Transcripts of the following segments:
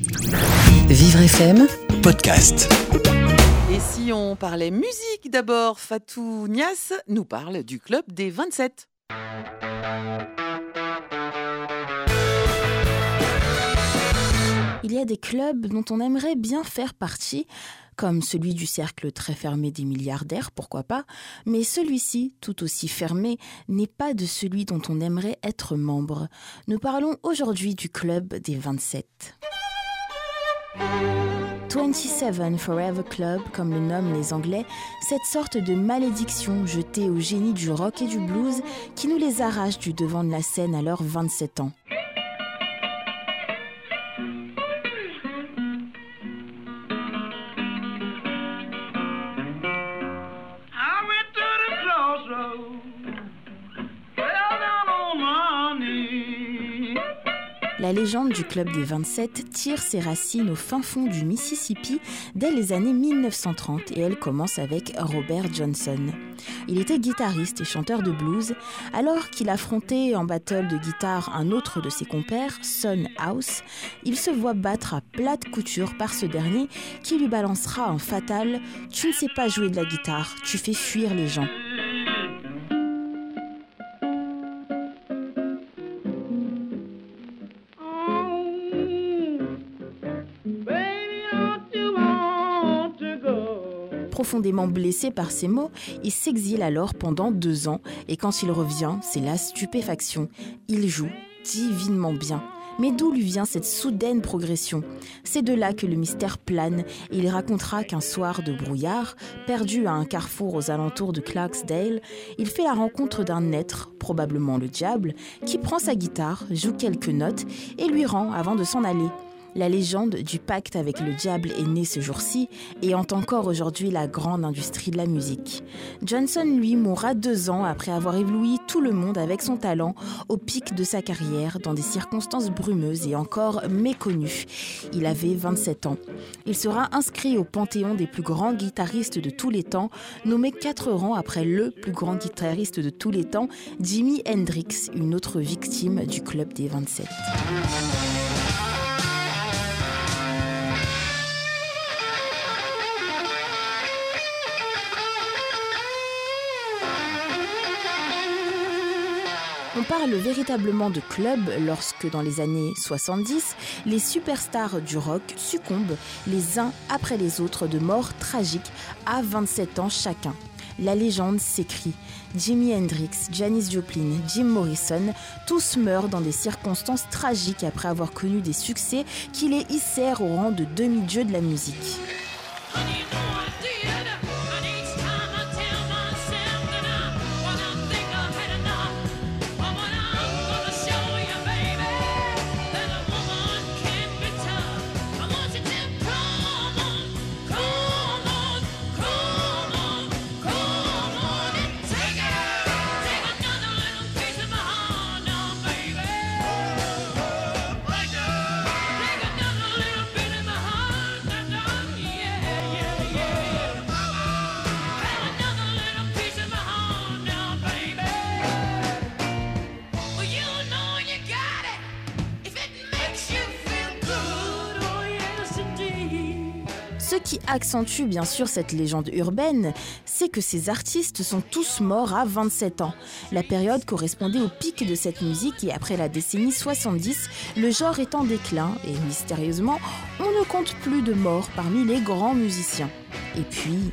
Vivre FM, podcast. Et si on parlait musique d'abord, Fatou Nias nous parle du club des 27. Il y a des clubs dont on aimerait bien faire partie, comme celui du cercle très fermé des milliardaires, pourquoi pas, mais celui-ci, tout aussi fermé, n'est pas de celui dont on aimerait être membre. Nous parlons aujourd'hui du club des 27. 27 Forever Club, comme le nomment les Anglais, cette sorte de malédiction jetée au génie du rock et du blues qui nous les arrache du devant de la scène à leurs 27 ans. La légende du Club des 27 tire ses racines au fin fond du Mississippi dès les années 1930 et elle commence avec Robert Johnson. Il était guitariste et chanteur de blues alors qu'il affrontait en battle de guitare un autre de ses compères, Son House. Il se voit battre à plate couture par ce dernier qui lui balancera un fatal Tu ne sais pas jouer de la guitare, tu fais fuir les gens. Profondément blessé par ces mots, il s'exile alors pendant deux ans et quand il revient, c'est la stupéfaction. Il joue divinement bien. Mais d'où lui vient cette soudaine progression? C'est de là que le mystère plane et il racontera qu'un soir de brouillard, perdu à un carrefour aux alentours de Clarksdale, il fait la rencontre d'un être, probablement le diable, qui prend sa guitare, joue quelques notes et lui rend avant de s'en aller. La légende du pacte avec le diable est née ce jour-ci et hante encore aujourd'hui la grande industrie de la musique. Johnson, lui, mourra deux ans après avoir ébloui tout le monde avec son talent au pic de sa carrière dans des circonstances brumeuses et encore méconnues. Il avait 27 ans. Il sera inscrit au panthéon des plus grands guitaristes de tous les temps, nommé quatre rangs après le plus grand guitariste de tous les temps, Jimi Hendrix, une autre victime du club des 27. On parle véritablement de club lorsque, dans les années 70, les superstars du rock succombent les uns après les autres de morts tragiques à 27 ans chacun. La légende s'écrit. Jimi Hendrix, Janis Joplin, Jim Morrison, tous meurent dans des circonstances tragiques après avoir connu des succès qui les hissèrent au rang de demi-dieux de la musique. Qui accentue bien sûr cette légende urbaine, c'est que ces artistes sont tous morts à 27 ans. La période correspondait au pic de cette musique et après la décennie 70, le genre est en déclin et mystérieusement, on ne compte plus de morts parmi les grands musiciens. Et puis,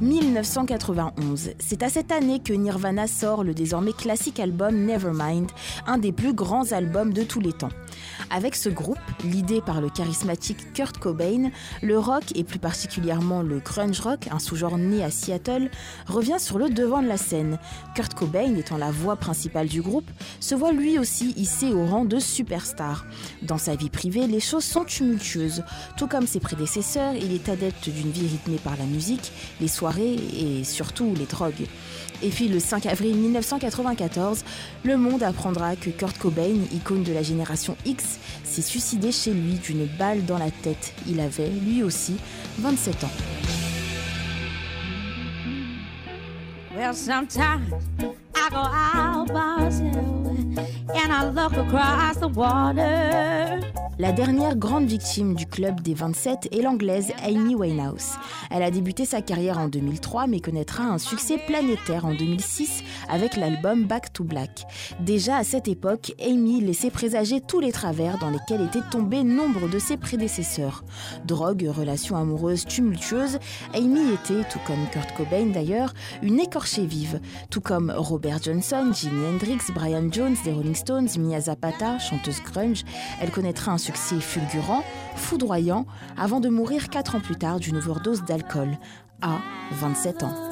1991. C'est à cette année que Nirvana sort le désormais classique album Nevermind, un des plus grands albums de tous les temps. Avec ce groupe, l'idée par le charismatique Kurt Cobain, le rock et plus particulièrement le grunge rock, un sous-genre né à Seattle, revient sur le devant de la scène. Kurt Cobain, étant la voix principale du groupe, se voit lui aussi hissé au rang de superstar. Dans sa vie privée, les choses sont tumultueuses. Tout comme ses prédécesseurs, il est adepte d'une vie rythmée par la musique, les soirées et surtout les drogues. Et puis le 5 avril 1994, le monde apprendra que Kurt Cobain, icône de la génération S'est suicidé chez lui d'une balle dans la tête. Il avait, lui aussi, 27 ans. Well, sometimes I go out and I look across the water. La dernière grande victime du club des 27 est l'anglaise Amy Winehouse. Elle a débuté sa carrière en 2003 mais connaîtra un succès planétaire en 2006 avec l'album Back to Black. Déjà à cette époque, Amy laissait présager tous les travers dans lesquels étaient tombés nombre de ses prédécesseurs. Drogue, relations amoureuses tumultueuses, Amy était, tout comme Kurt Cobain d'ailleurs, une écorchée vive, tout comme Robert Johnson, Jimi Hendrix, Brian Jones des Rolling Stones, Mia Zapata, chanteuse grunge. Elle connaîtra un fulgurant, foudroyant, avant de mourir 4 ans plus tard d'une overdose d'alcool, à 27 ans.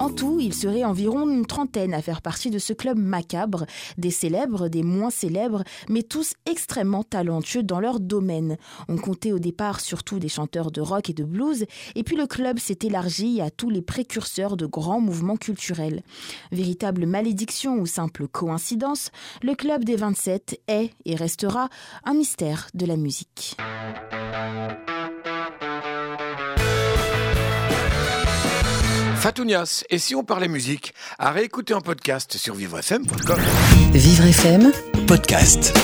En tout, il serait environ une trentaine à faire partie de ce club macabre, des célèbres, des moins célèbres, mais tous extrêmement talentueux dans leur domaine. On comptait au départ surtout des chanteurs de rock et de blues, et puis le club s'est élargi à tous les précurseurs de grands mouvements culturels. Véritable malédiction ou simple coïncidence, le club des 27 est et restera un mystère de la musique. Fatounias, et si on parlait musique À réécouter en podcast sur vivrefm.com. Vivre FM podcast.